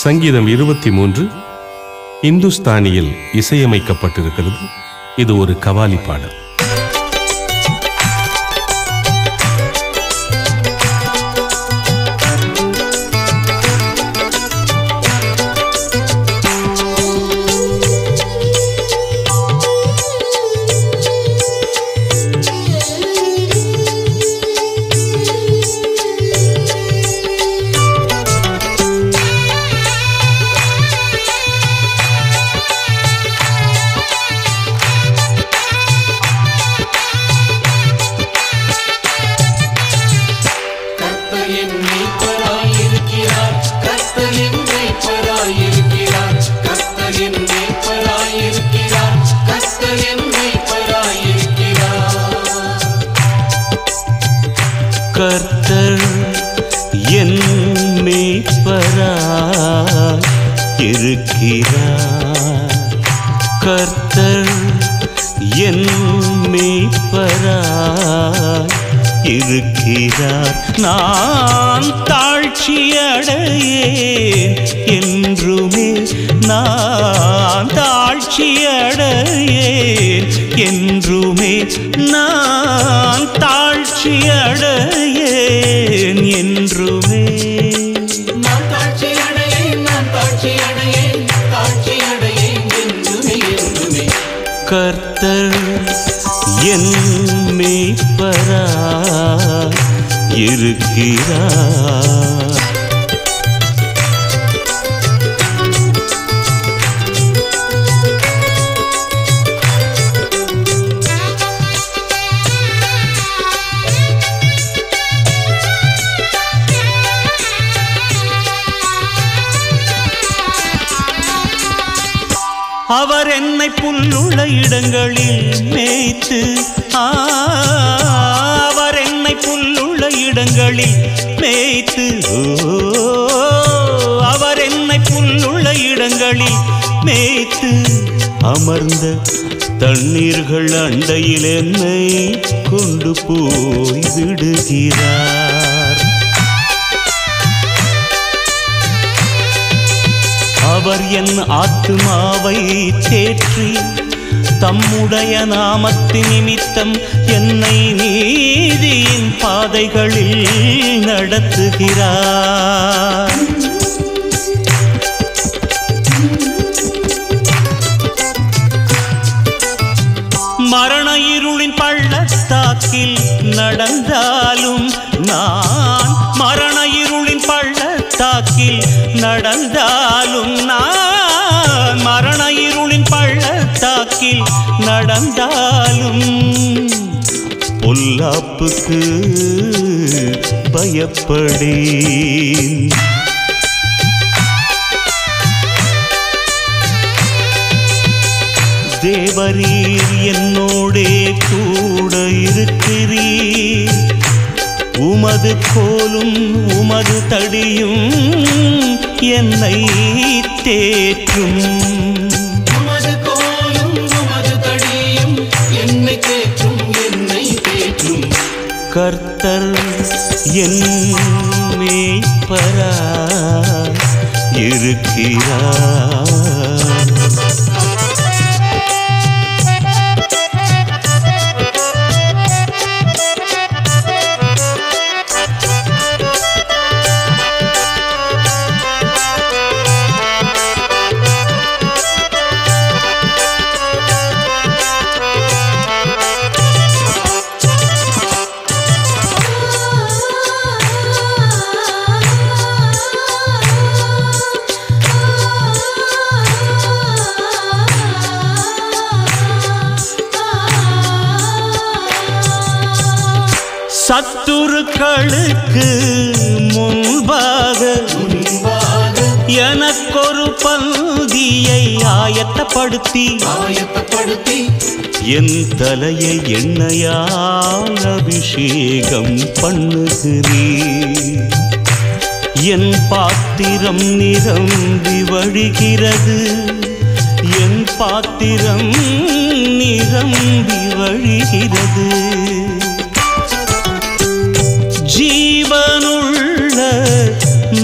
சங்கீதம் இருபத்தி மூன்று இந்துஸ்தானியில் இசையமைக்கப்பட்டிருக்கிறது. இது ஒரு கவாலி பாடல். இருக்கிறார் என்னை கொண்டு போய் விடுகிறார். அவர் என் ஆத்மாவை தேற்றி தம்முடைய நாமத்து நிமித்தம் என்னை நீதியின் பாதைகளில் நடத்துகிறார். நடந்தாலும் நான் மரண இருளின் பள்ளத்தாக்கில் நடந்தாலும் நான் மரண இருளின் பள்ளத்தாக்கில் நடந்தாலும் பொல்லாப்புக்கு பயப்படேன். தேவரீர் என்னோடே கூட இருக்கிறீர். உமது கோலும் உமது தடியும் என்னை தேற்றும். உமது கோலும் உமது தடியும் என்னை தேற்றும் என்னை தேற்றும். கர்த்தர் என் மேய்ப்பரா இருக்கிறார். காயப்படுத்தி காயப்படுத்தி என் தலையை எண்ணெயால் அபிஷேகம் பண்ணுகிறீர். என் பாத்திரம் நிரம்பி வழிகிறது என் பாத்திரம் நிரம்பி வழிகிறது. ஜீவனுள்ள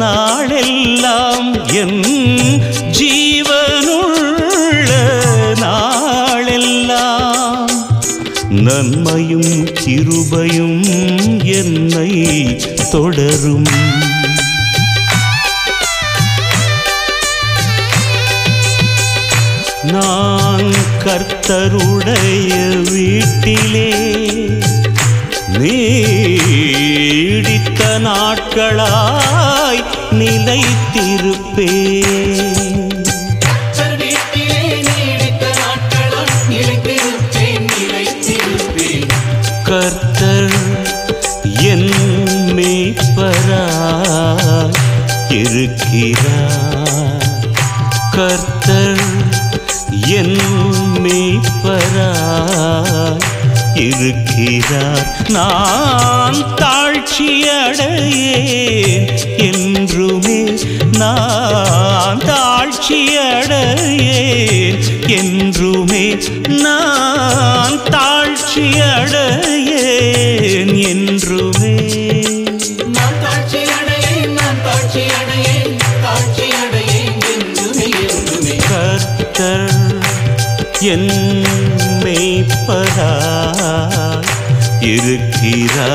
நாளெல்லாம் என் நன்மையும் கிருபையும் என்னை தொடரும். நான் கர்த்தருடைய வீட்டிலே நீடித்த நாட்களாய் நிலைத்திருப்பேன். கர்த்தர் என் மெய்ப்பராய் இருக்கிறார். நான் தாழ்ச்சியடையேன் என்றுமே நான் தாழ்ச்சியடையேன் என்றுமே நான் தாழ்ச்சியடையேன் என்றுமே என் மெய்ப்பராய் இருக்கிறார்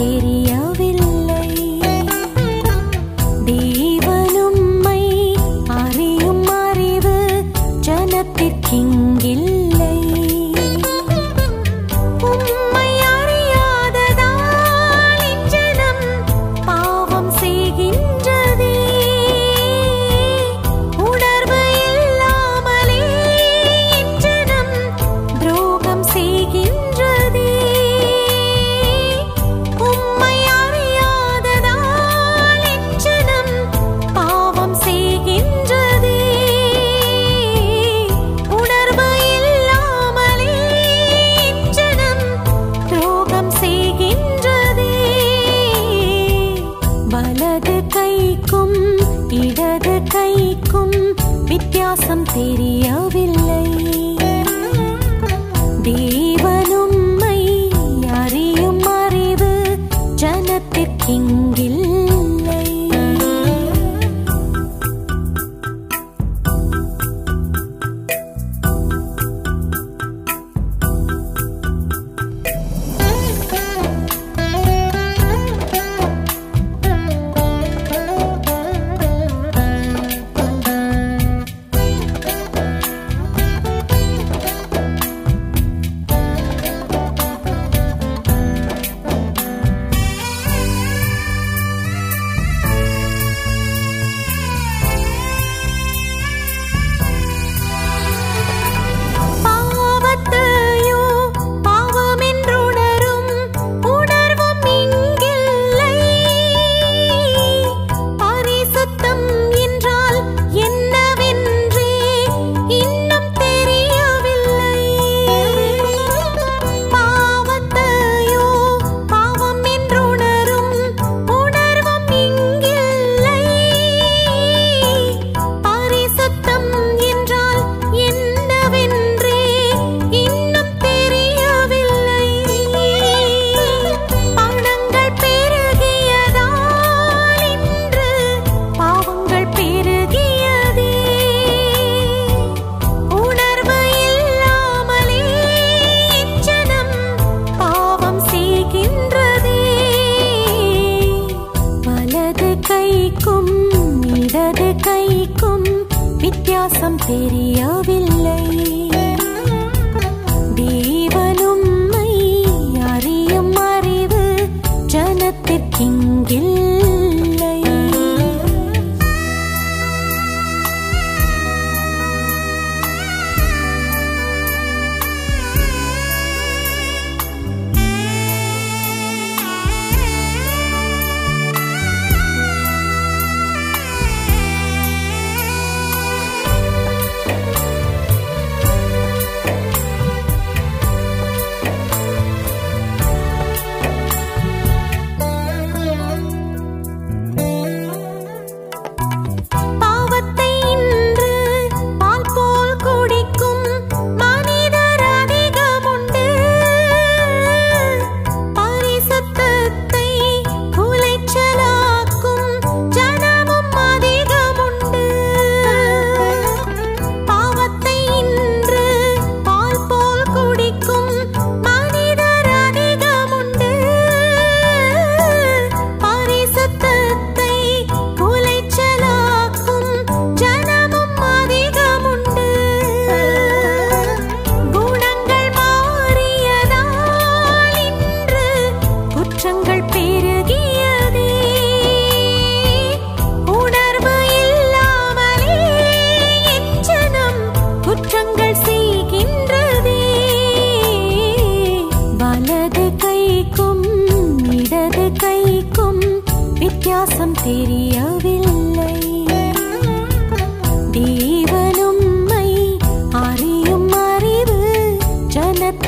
तेरी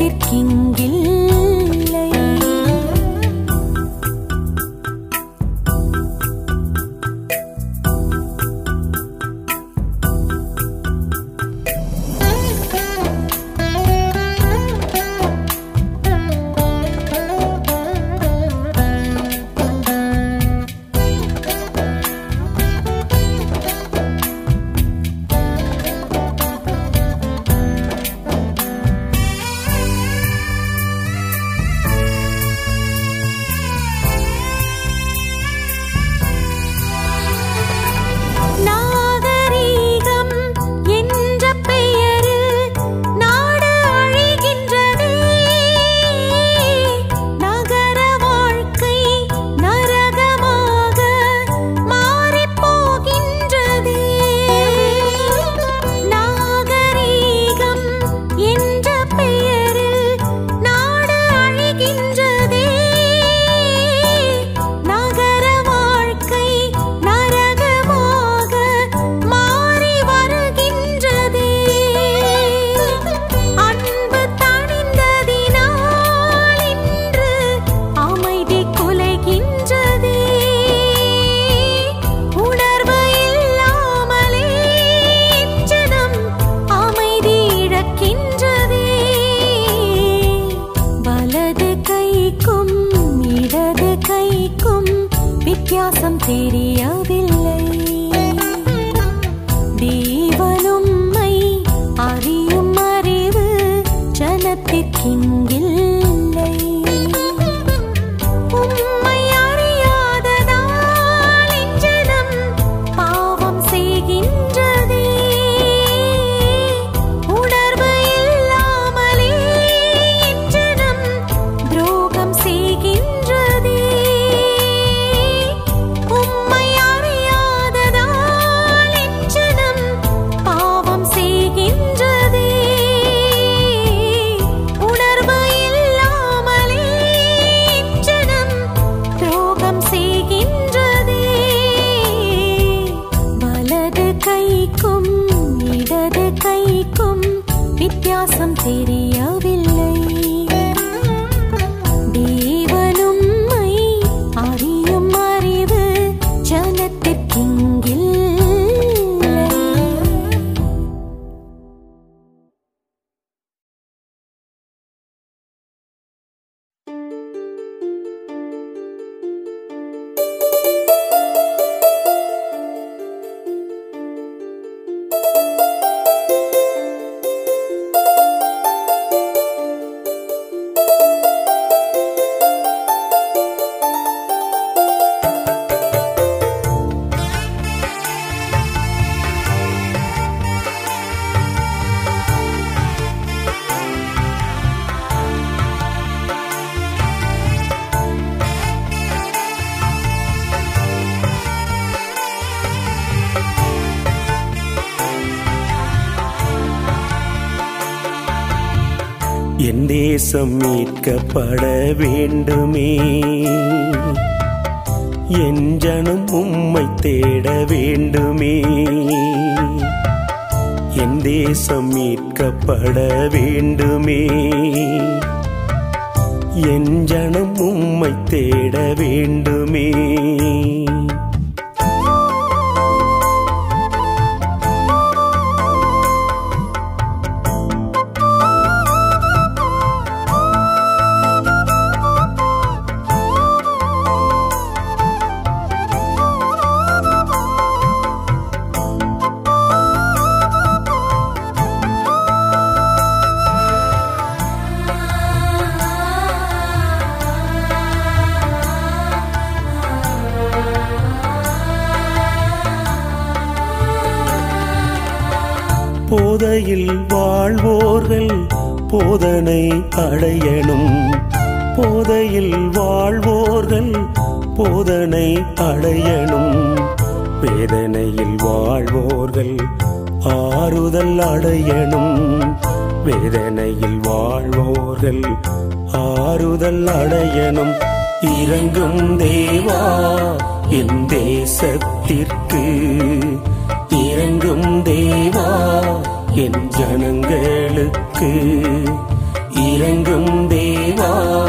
കിർക്കിങ്കിൽ வித்தியாசம் தெரியவில்லை மீட்கப்பட வேண்டுமே. வேதனையில் வாழ்வோர்கள் ஆறுதல் அடையணும். இறங்கும் தேவா என் தேசத்திற்கு. இறங்கும் தேவா என் ஜனங்களுக்கு. இறங்கும் தேவா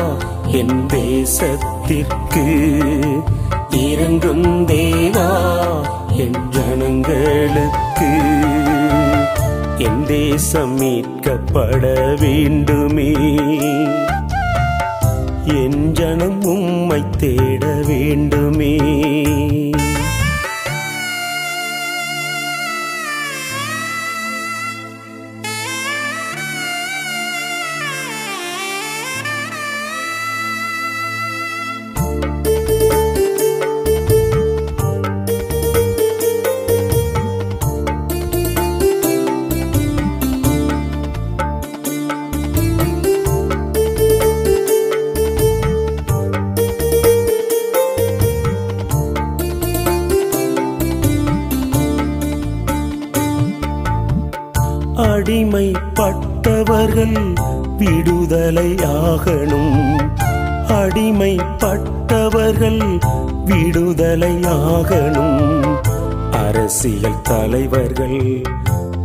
என் தேசத்திற்கு. இறங்கும் தேவா என் ஜனங்களுக்கு. என் தேசம் மீட்கப்பட வேண்டுமே. என் ஜனம் உம்மை தேட வேண்டுமே. விடுதலையாகணும் அரசியல் தலைவர்கள்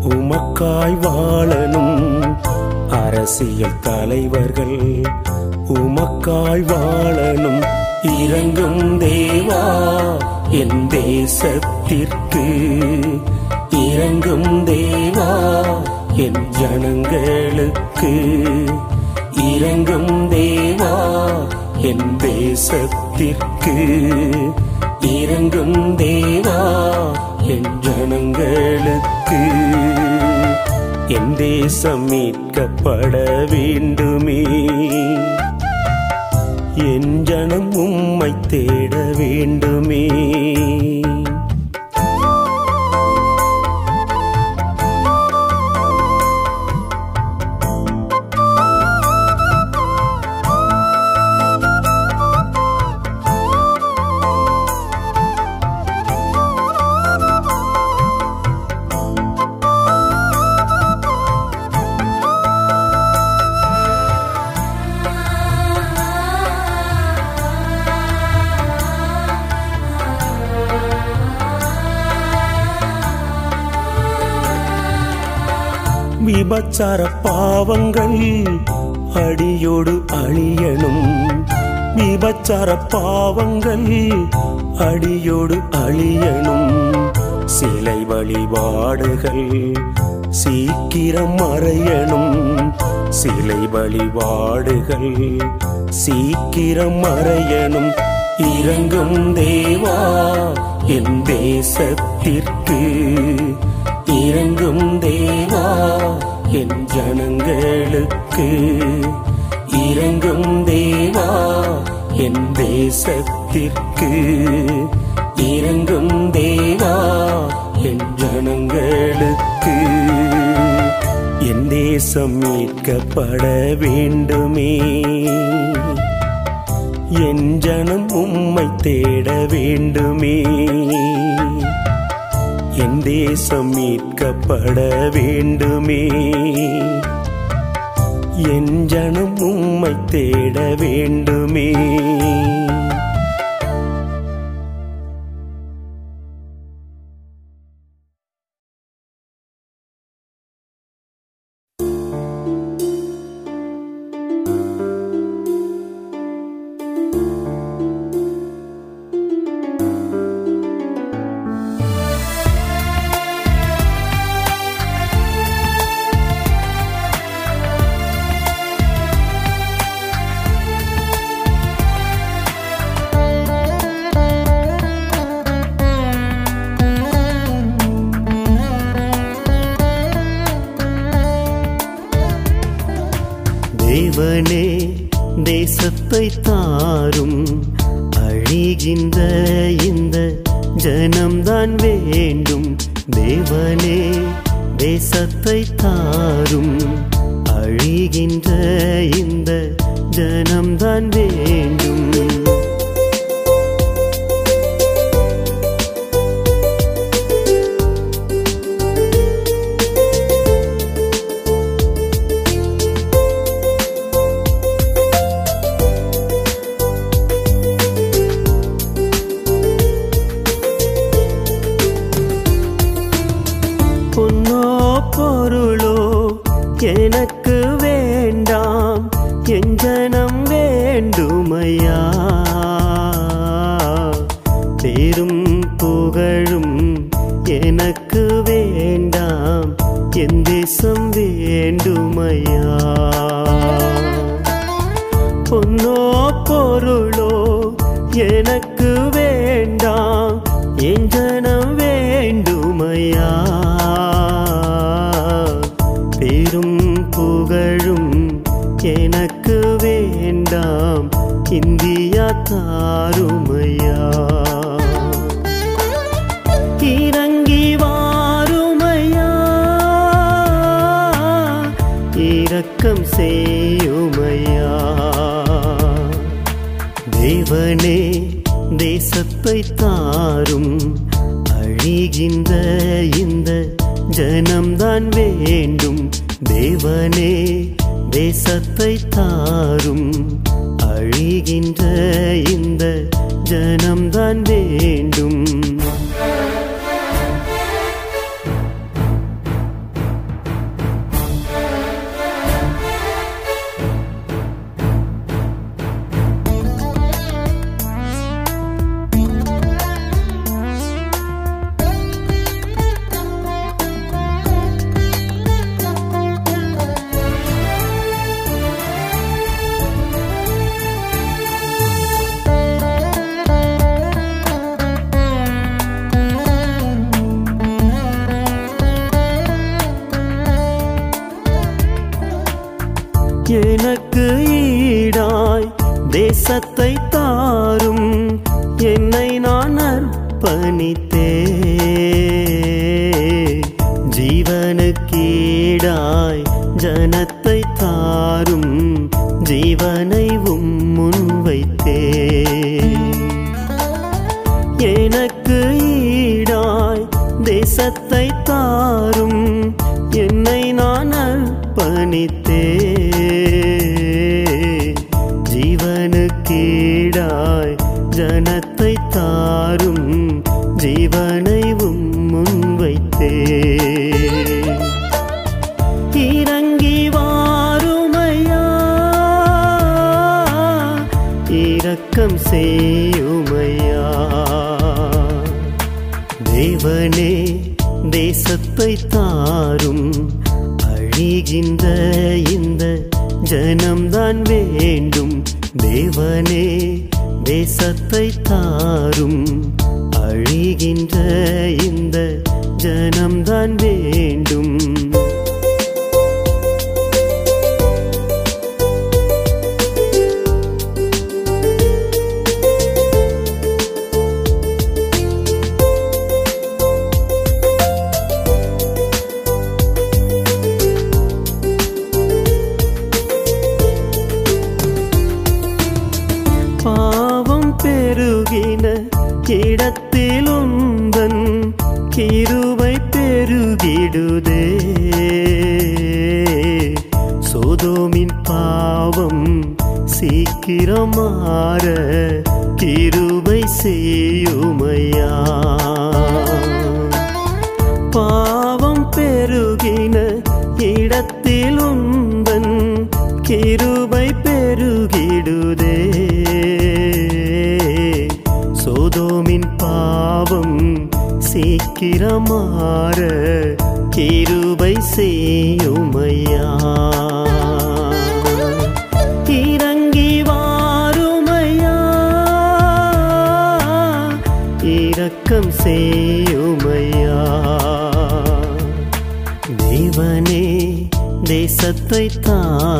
உமக்காய் வாழணும். அரசியல் தலைவர்கள் உமக்காய் வாழணும். இறங்கும் தேவா என் தேசத்திற்கு. இறங்கும் தேவா என் ஜனங்களுக்கு. இறங்கும் தேவா என் தேசத்திற்கு. இறங்கும் தேவா என் ஜனங்களுக்கு. என் தேசம் மீட்கப்பட வேண்டுமே. என் ஜனம் உம்மை தேட வேண்டுமே. சம்சார பாவங்கள் அடியோடு அழியணும் விபச்சார பாவங்கள் அடியோடு அழியணும். சிலை வழிபாடுகள் சீக்கிரம் மறையணும். சிலை வழிபாடுகள் சீக்கிரம் மறையணும். இறங்கும் தேவா என் தேசத்திற்கு. இறங்கும் தேவா என் ஜனங்களுக்கு இறங்கும் தேவா என் தேசத்திற்கு இறங்கும் தேவா என் ஜனங்களுக்கு என் தேசம் மீட்கப்பட வேண்டுமே. என் ஜனம் உம்மை தேட வேண்டுமே. என் தேசம் மீட்கப்பட வேண்டுமே. என் ஜனம் உம்மை தேட வேண்டுமே. அழிகின்ற இந்த ஜனம்தான் வேண்டும். அர்ப்பணித்தே ஜீவனுக்கீடாய் ஜனத்தை தாரும்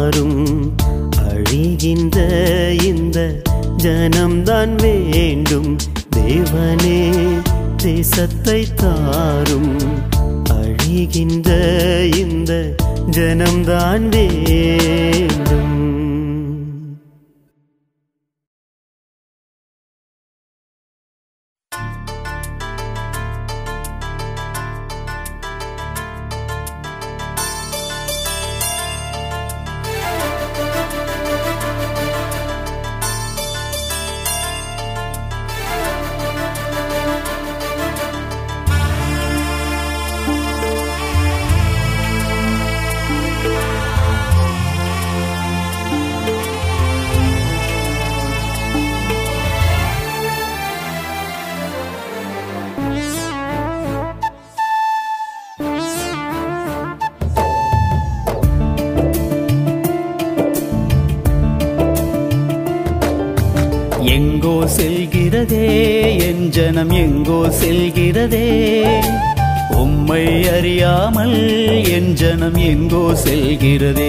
தாரும் அழிகின்ற இந்த ஜனம்தான் வேண்டும். தேவனே தேசத்தை தாரும். அழிகின்ற இந்த ஜனம்தான் வேண்டும். செல்கிறதே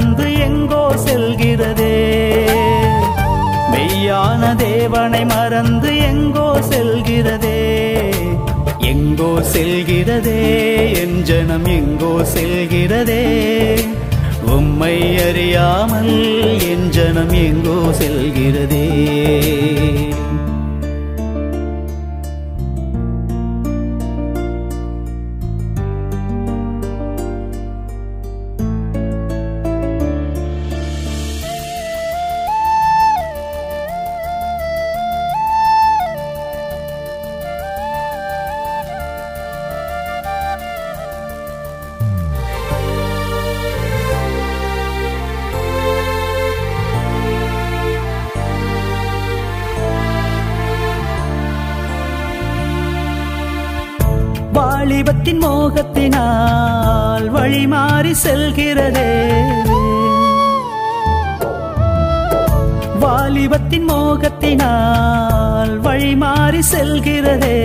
தேவனை எங்கோ செல்கிறதே. மெய்யான தேவனை மறந்து எங்கோ செல்கிறதே. எங்கோ செல்கிறதே என் ஜனம் எங்கோ செல்கிறதே. உம்மை அறியாமல் என் ஜனம் எங்கோ செல்கிறதே. மோகத்தினால் வழி மாறி செல்கிறதே. வாலிபத்தின் மோகத்தினால் வழி மாறி செல்கிறதே.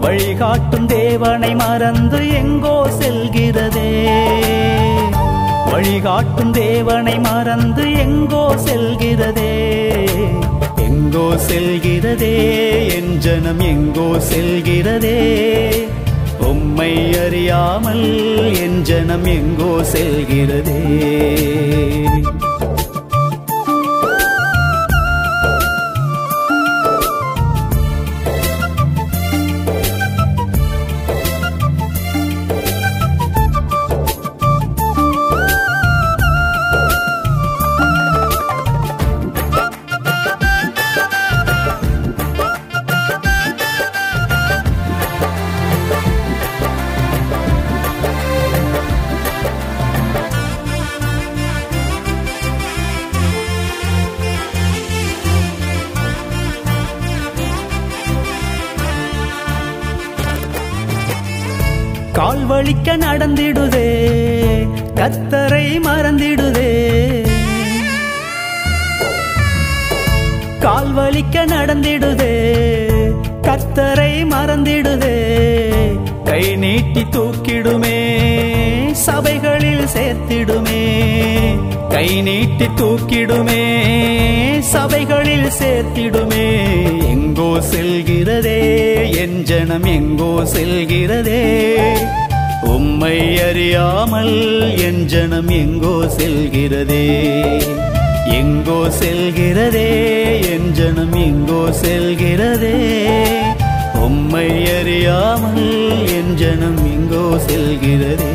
வழிகாட்டும் தேவனை மறந்து எங்கோ செல்கிறதே. வழிகாட்டும் தேவனை மறந்து எங்கோ செல்கிறதே. எங்கோ செல்கிறதே என் ஜனம் எங்கோ செல்கிறதே. உம்மை அறியாமல் என் ஜனம் எங்கோ செல்கிறதே. கால் நடந்திடுதே கத்தரை மறந்திடுதே. கால் வலிக்க நடந்திடுதே கத்தரை மறந்திடுதே. கை நீட்டி தூக்கிடுமே சபைகளில் சேர்த்திடுமே. கை நீட்டி தூக்கிடுமே சபைகளில் சேர்த்திடுமே. எங்கோ செல்கிறதே என் ஜனம் எங்கோ செல்கிறதே. உம்மை அறியாமல் என் ஜனம் எங்கோ செல்கிறதே. எங்கோ செல்கிறதே என் ஜனம் எங்கோ செல்கிறதே. உம்மை அறியாமல் என் ஜனம் எங்கோ செல்கிறதே.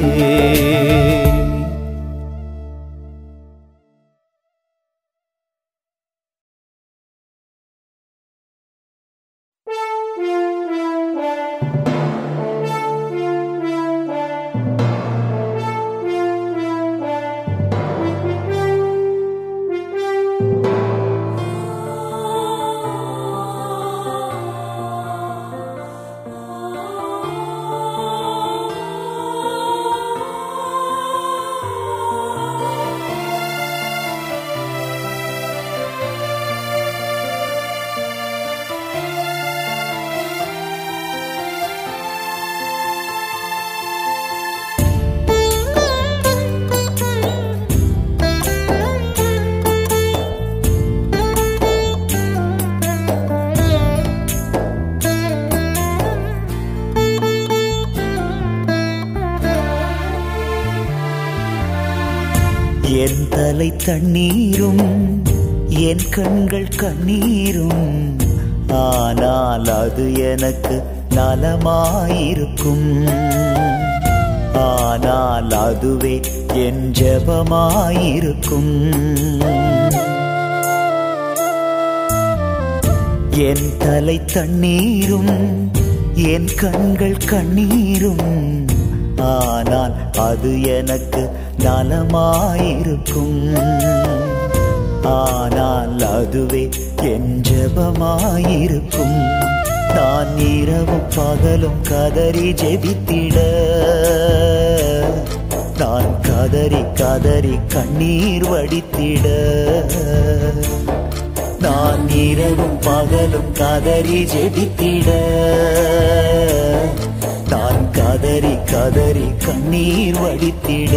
கண்ணீரும். ஆனால் அது எனக்கு நலமாயிருக்கும். ஆனால் அதுவே என் ஜபமாயிருக்கும். என் தலை தண்ணீரும் என் கண்கள் கண்ணீரும். ஆனால் அது எனக்கு நலமாயிருக்கும். ஆனால் அதுவே என் ஜபமாயிருக்கும். நான் இரவும் பகலும் கதறி ஜெபித்திட. நான் கதறி கதறி கண்ணீர் வடித்திட. நான் இரவும் பகலும் கதறி ஜெபித்திட. நான் கதறி கதறி கண்ணீர் வடித்திட.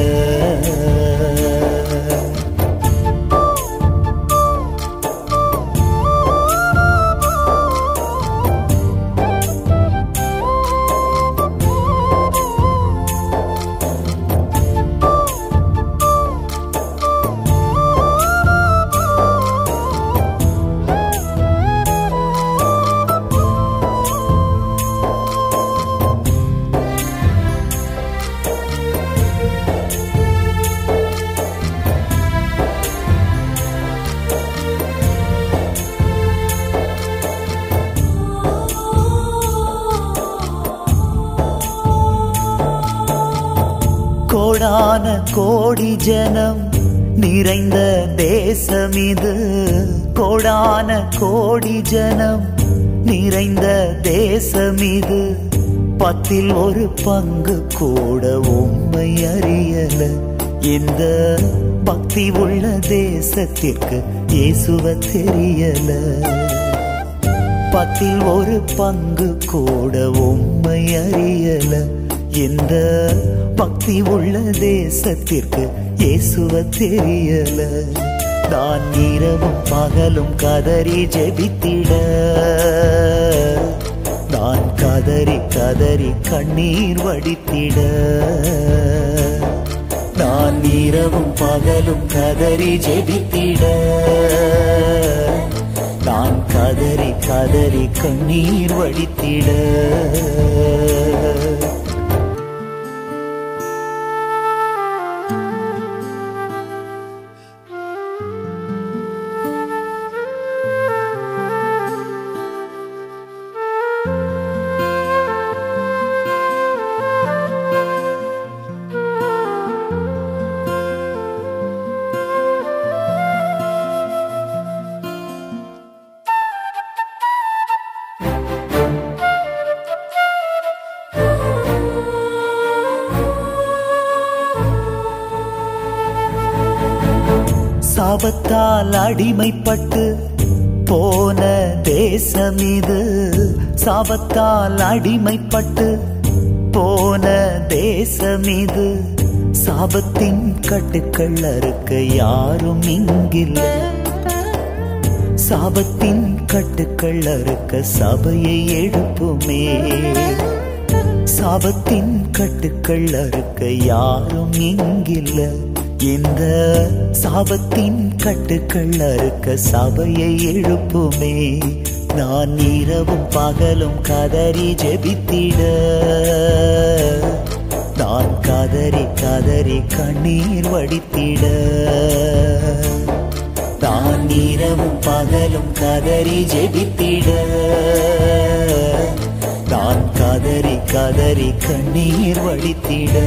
நிறைந்த தேசம் இது கோடான கோடி ஜனம் நிறைந்த தேசம் இது பத்தில் ஒரு பங்கு கூட உண்மை அறியல. இந்த பக்தி உள்ள தேசத்திற்கு இயேசுவ தெரியல. பத்தில் ஒரு பங்கு கூட உண்மை அறியல. இந்த பக்தி உள்ள தேசத்திற்கு பேசுவ தெரியல. நான் இரவும் பகலும் கதறி ஜெபித்திட. நான் கதறி கதறி கண்ணீர் வடித்திட. நான் இரவும் பகலும் கதறி ஜெபித்திட. நான் கதறி கதறி கண்ணீர் வடித்திட. சாபத்தால் அடிமைப்பட்டு போன தேசம் இது சாபத்தால் அடிமைப்பட்டு போன தேசம் இது சாபத்தின் கட்டுக்கள் அறுக்க யாரும் இங்கில்லை. சாபத்தின் கட்டுக்கள் அறுக்க சபையை எழுப்புமே. சாபத்தின் கட்டுக்கள் அறுக்க யாரும் இங்கில்லை. இந்த சாபத்தின் கட்டுக்கள் அறுக்க சபையை எழுப்புமே? நான் இரவும் பகலும் கதறி ஜெபித்திட. நான் கதறி கதறி கண்ணீர் வடித்திட. நான் இரவும் பகலும் கதறி ஜெபித்திட. நான் கதறி கதறி கண்ணீர் வடித்திட.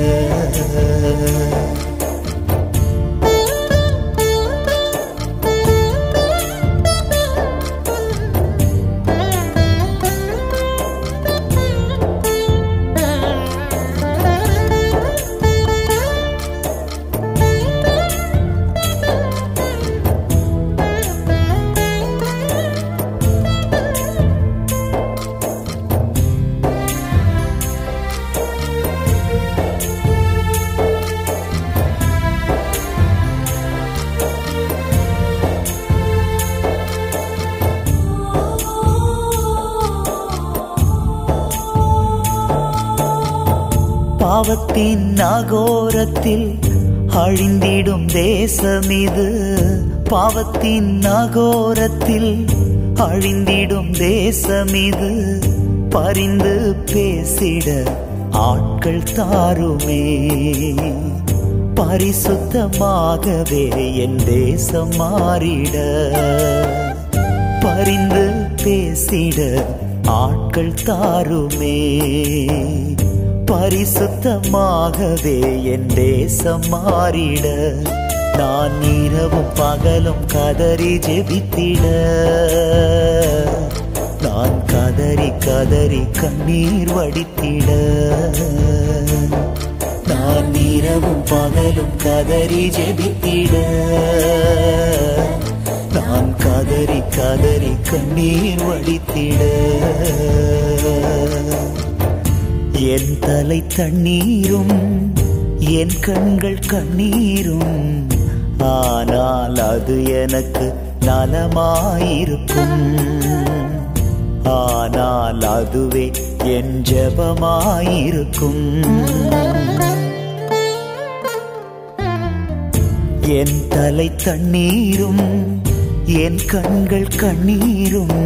நகோரத்தில் அழிந்திடும் தேசம் இது பாவத்தின் நகோரத்தில் அழிந்திடும் தேசம் இது பரிந்து பேசிட ஆட்கள் தாருமே. பரிசுத்தமாகவே என் தேசம் மாறிட. பரிந்து பேசிட ஆட்கள் தாருமே. பரிசுத்தமாகவே என் தேசம் மாறிட. நான் இரவும் பகலும் கதறி ஜெபித்திட. நான் கதறி கதறி கண்ணீர் வடித்திட. நான் இரவும் பகலும் கதறி ஜெபித்திட. நான் கதறி கதறி கண்ணீர் வடித்திட. என் தலை தண்ணீரும் என் கண்கள் கண்ணீரும். ஆனால் அது எனக்கு நலமாயிருக்கும். ஆனால் அதுவே என் ஜபமாயிருக்கும். என் தலை தண்ணீரும் என் கண்கள் கண்ணீரும்.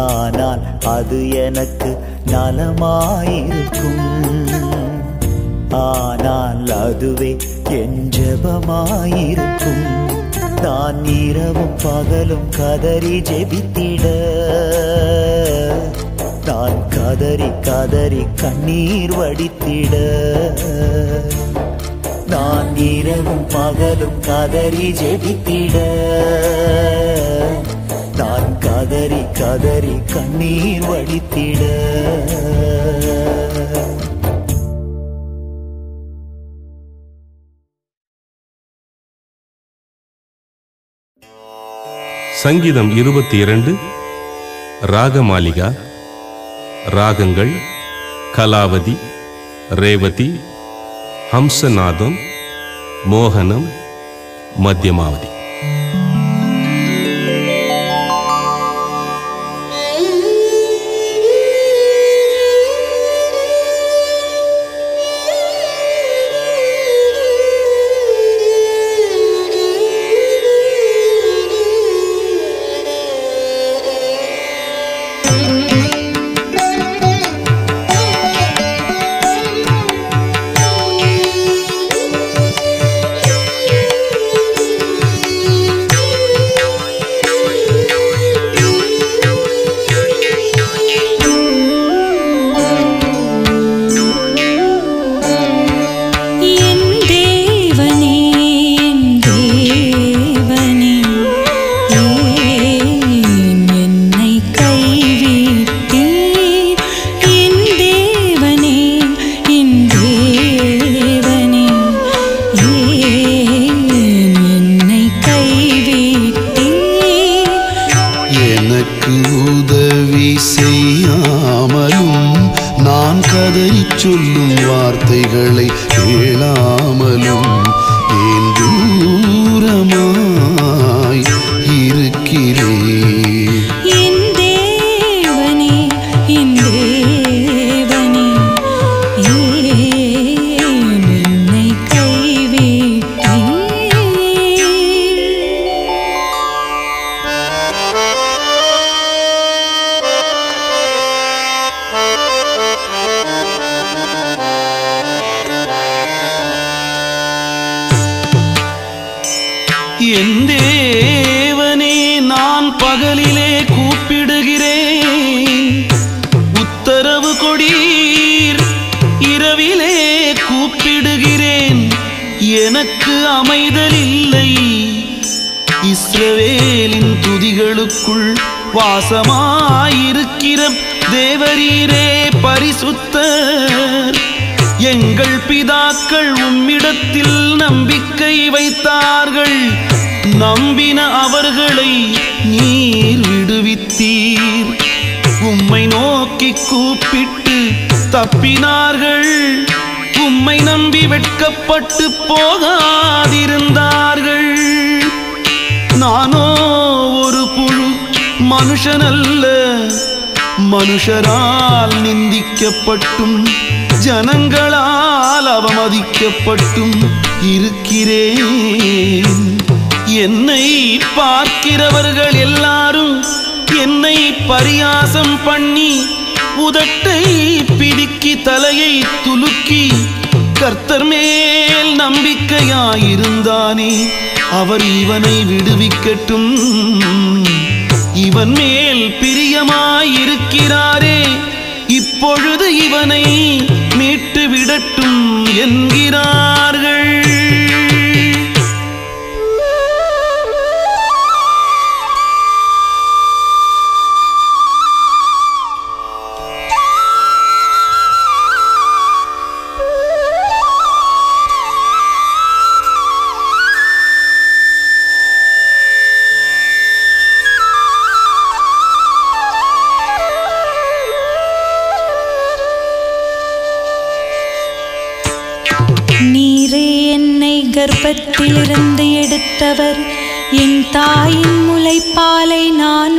ஆனால் அது எனக்கு நலமாயிருக்கும் ஆனால் அதுவே என் ஜபமாயிருக்கும். நான் இரவும் பகலும் கதறி ஜெபித்திட. நான் கதறி கதறி கண்ணீர் வடித்திட. நான் இரவும் பகலும் கதறி ஜெபித்திட. நான் கதறி கதறி கண்ணீர் வடி வடித்திட சங்கீதம் இருபத்தி இரண்டு ராகமாலிகா ராகங்கள் கலாவதி ரேவதி ஹம்சநாதம் மோகனம் மத்தியமாவதி ஜெபிக்கட்டும் இவன் மேல் பிரியமாயிருக்கிறாரே இப்பொழுது இவனை மீட்டு விடட்டும் என்கிறார்கள். தந்தவர் என் தாயின் முளைப்பாலை நான்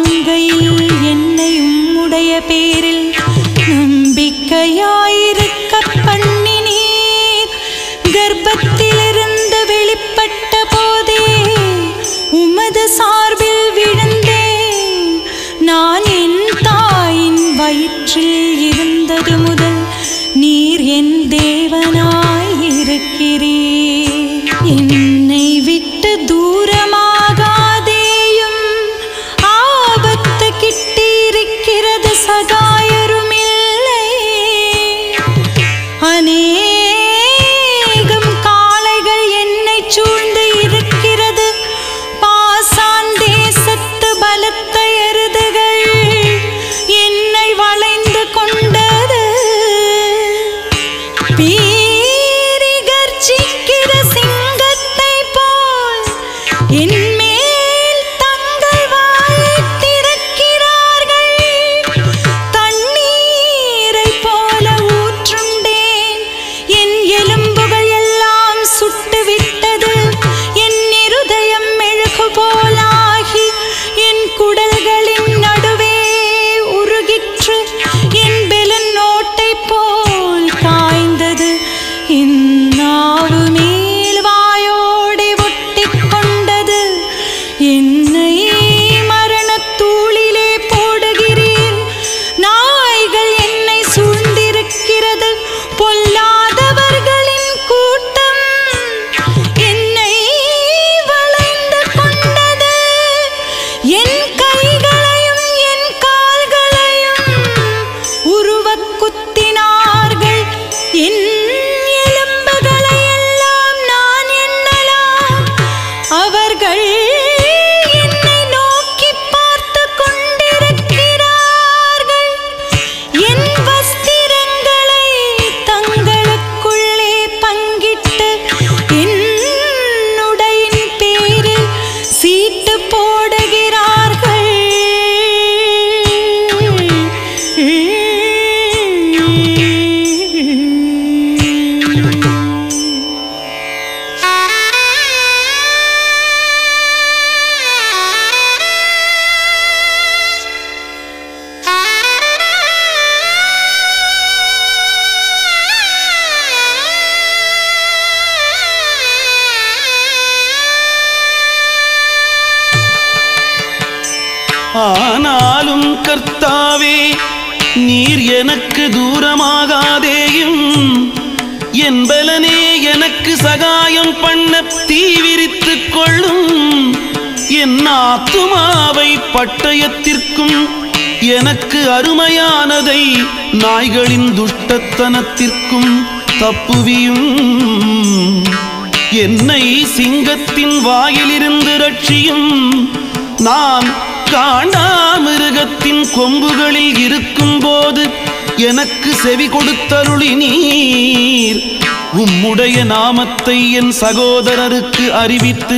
வார்த்தை என் சகோதரருக்கு அறிவித்து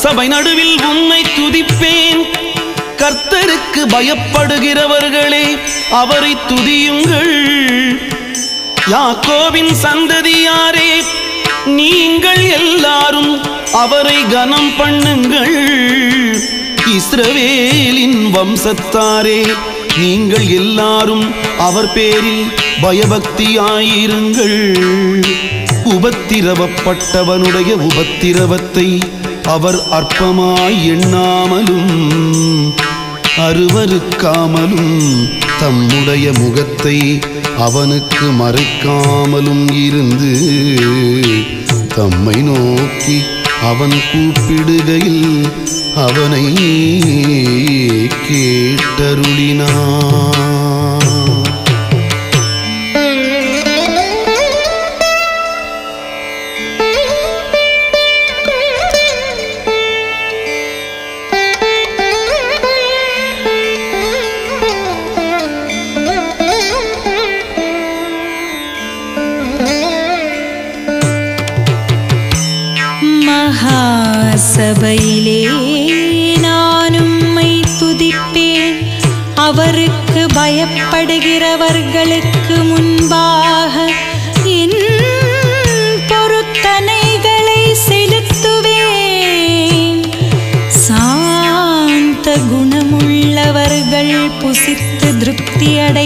சபை நடுவில் உண்மை துதிப்பேன். கர்த்தருக்கு பயப்படுகிறவர்களே அவரை துதியுங்கள். யாக்கோவின் சந்ததியாரே நீங்கள் எல்லாரும் அவரை கனம் பண்ணுங்கள். இஸ்ரவேலின் வம்சத்தாரே நீங்கள் எல்லாரும் அவர் பேரில் பயபக்தியாயிருங்கள். உபத்திரவப்பட்டவனுடைய உபத்திரவத்தை அவர் அற்பமாய் எண்ணாமலும் அருவருக்காமலும் தம்முடைய முகத்தை அவனுக்கு மறைக்காமலும் இருந்து தம்மை நோக்கி அவன் கூப்பிடுகையில் அவனை கேட்டருளினான்.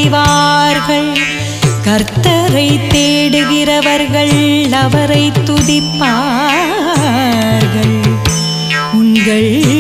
அடைவார்கள். கர்த்தரை தேடுகிறவர்கள் அவரை துதிப்பார்கள். உங்கள்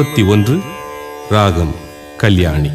இருபத்தி ஒன்று ராகம் கல்யாணி.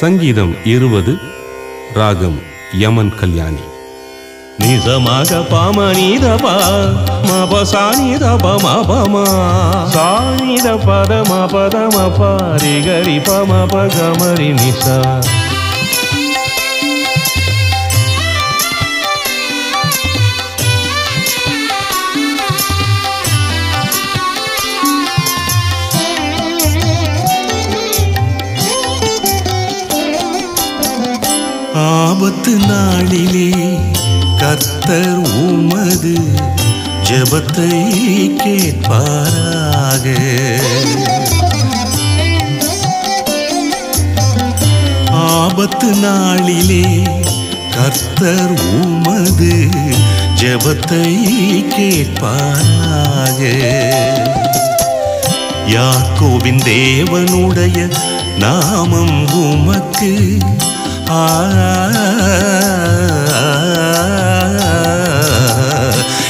சங்கீதம் இருபது ராகம் யமன் கல்யாணி నిజమగ పమ నిద ప మప సానిద ప మప మా సానిద పద మ పద మ ప రి గరి ప మ ప ஆபத்து நாளிலே கர்த்தர் உமது ஜபத்தை கேட்பாராக. ஆபத்து நாளிலே கர்த்தர் உமது ஜபத்தை கேட்பாராக. யாக்கோவின் தேவனுடைய நாமம் உமக்கு ஆ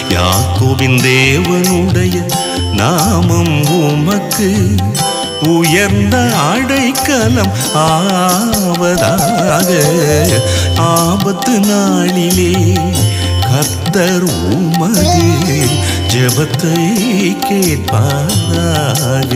யாக்கோவின் தேவனுடைய நாமம் உமக்கு உயர்ந்த அடைக்கலம் ஆவதாக. ஆபத்து நாளிலே கத்தர் உமது ஜபத்தை கேட்பாராக.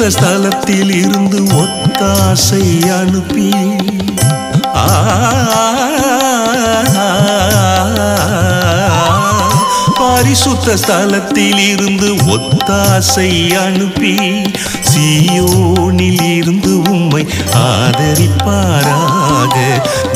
ஒத்த ஸ்தலத்தில் இருந்து ஒத்தாசை அனுப்பி. பரிசுத்த ஸ்தலத்தில் இருந்து ஒத்தாசை அனுப்பி. சியோனில் இருந்து உம்மை ஆதரிப்பாராக.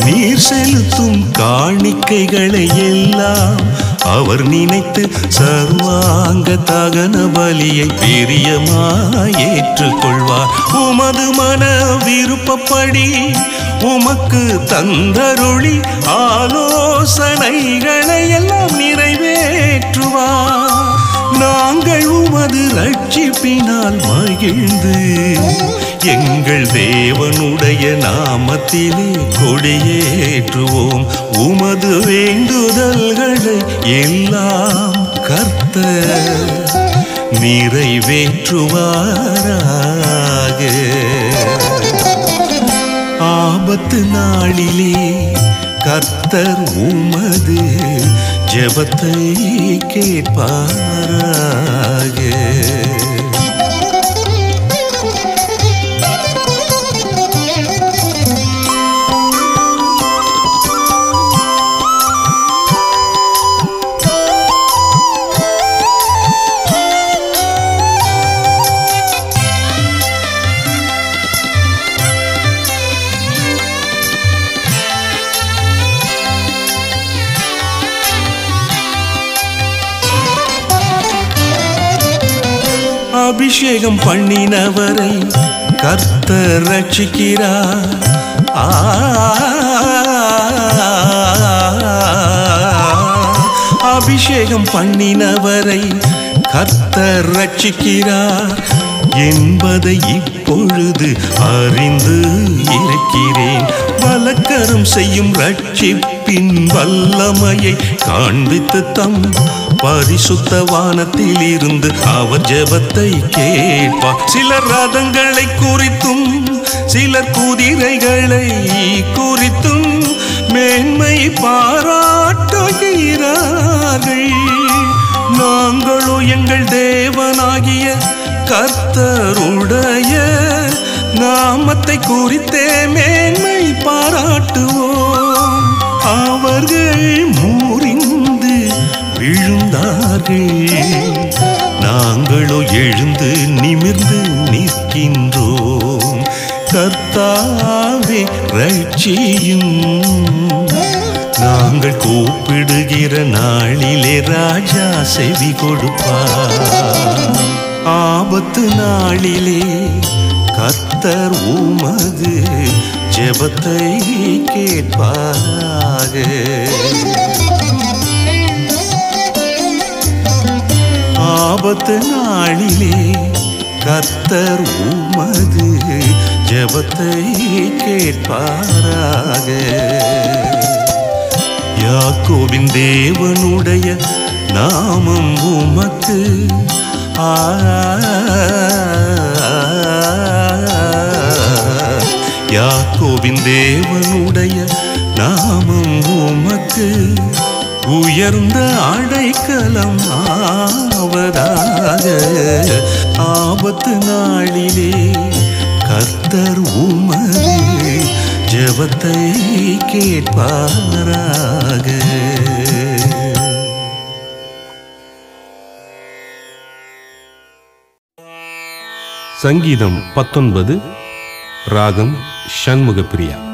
நீர் செலுத்தும் காணிக்கைகளை எல்லாம் அவர் நினைத்து சர்வாங்க தகன பலியை பிரியமாய் ஏற்றுக்கொள்வார். உமது மன விருப்பப்படி உமக்கு தந்தருளி ஆலோசனைகளை எல்லாம் நிறைவேற்றுவார். நாங்கள் உமது ரட்சிப்பினால் மகிழ்ந்து எங்கள் தேவனுடைய நாமத்திலே கொடியேற்றுவோம். உமது வேண்டுதல்களை எல்லாம் கர்த்த நிறைவேற்றுவாராக. ஆபத்து நாளிலே கர்த்தர் உமது ஜபத்தை கேட்பாராக. அபிஷேகம் பண்ணினவரை கர்த்தர் ரட்சிக்கிறார். ஆ, அபிஷேகம் பண்ணினவரை கர்த்தர் ரட்சிக்கிறார். என்பதை இப்பொழுது அறிந்து இருக்கிறேன். வழக்கரம் செய்யும் ரட்சிப்பின் வல்லமையை காண்பித்து தம் பரிசுத்த வானத்தில் இருந்து அவர் ஜெபத்தை கேட்பார் சிலர் ரதங்களை குறித்தும் சிலர் குதிரைகளை குறித்தும் மேன்மை பாராட்டுகிறார்கள். நாங்களோ எங்கள் தேவனாகிய கர்த்தருடைய நாமத்தை குறித்தே மேன்மை பாராட்டுவோம். அவர்கள் மூறிந்து விழுந்தார்கள் நாங்களோ எழுந்து நிமிர்ந்து நிற்கின்றோம். கர்த்தாவே ரட்சியும். நாங்கள் கூப்பிடுகிற நாளிலே ராஜா செவி கொடுப்பார். ஆபத்து நாளிலே கத்தர் உமது ஜெபத்தை கேட்பாராக. ஆபத்து நாளிலே கத்தர் உமது ஜபத்தை கேட்பாராக. யாக்கோவின் தேவனுடைய நாமம் உமக்கு யாக்கோவின் தேவனுடைய நாமம் உமக்கு உயர்ந்த அடைக்கலம் ஆவதாக. ஆபத்து நாளிலே கர்த்தர் உமது ஜபத்தை கேட்பாராக. சங்கீதம் பத்தொன்பது ராகம் ஷண்முகப்பிரியா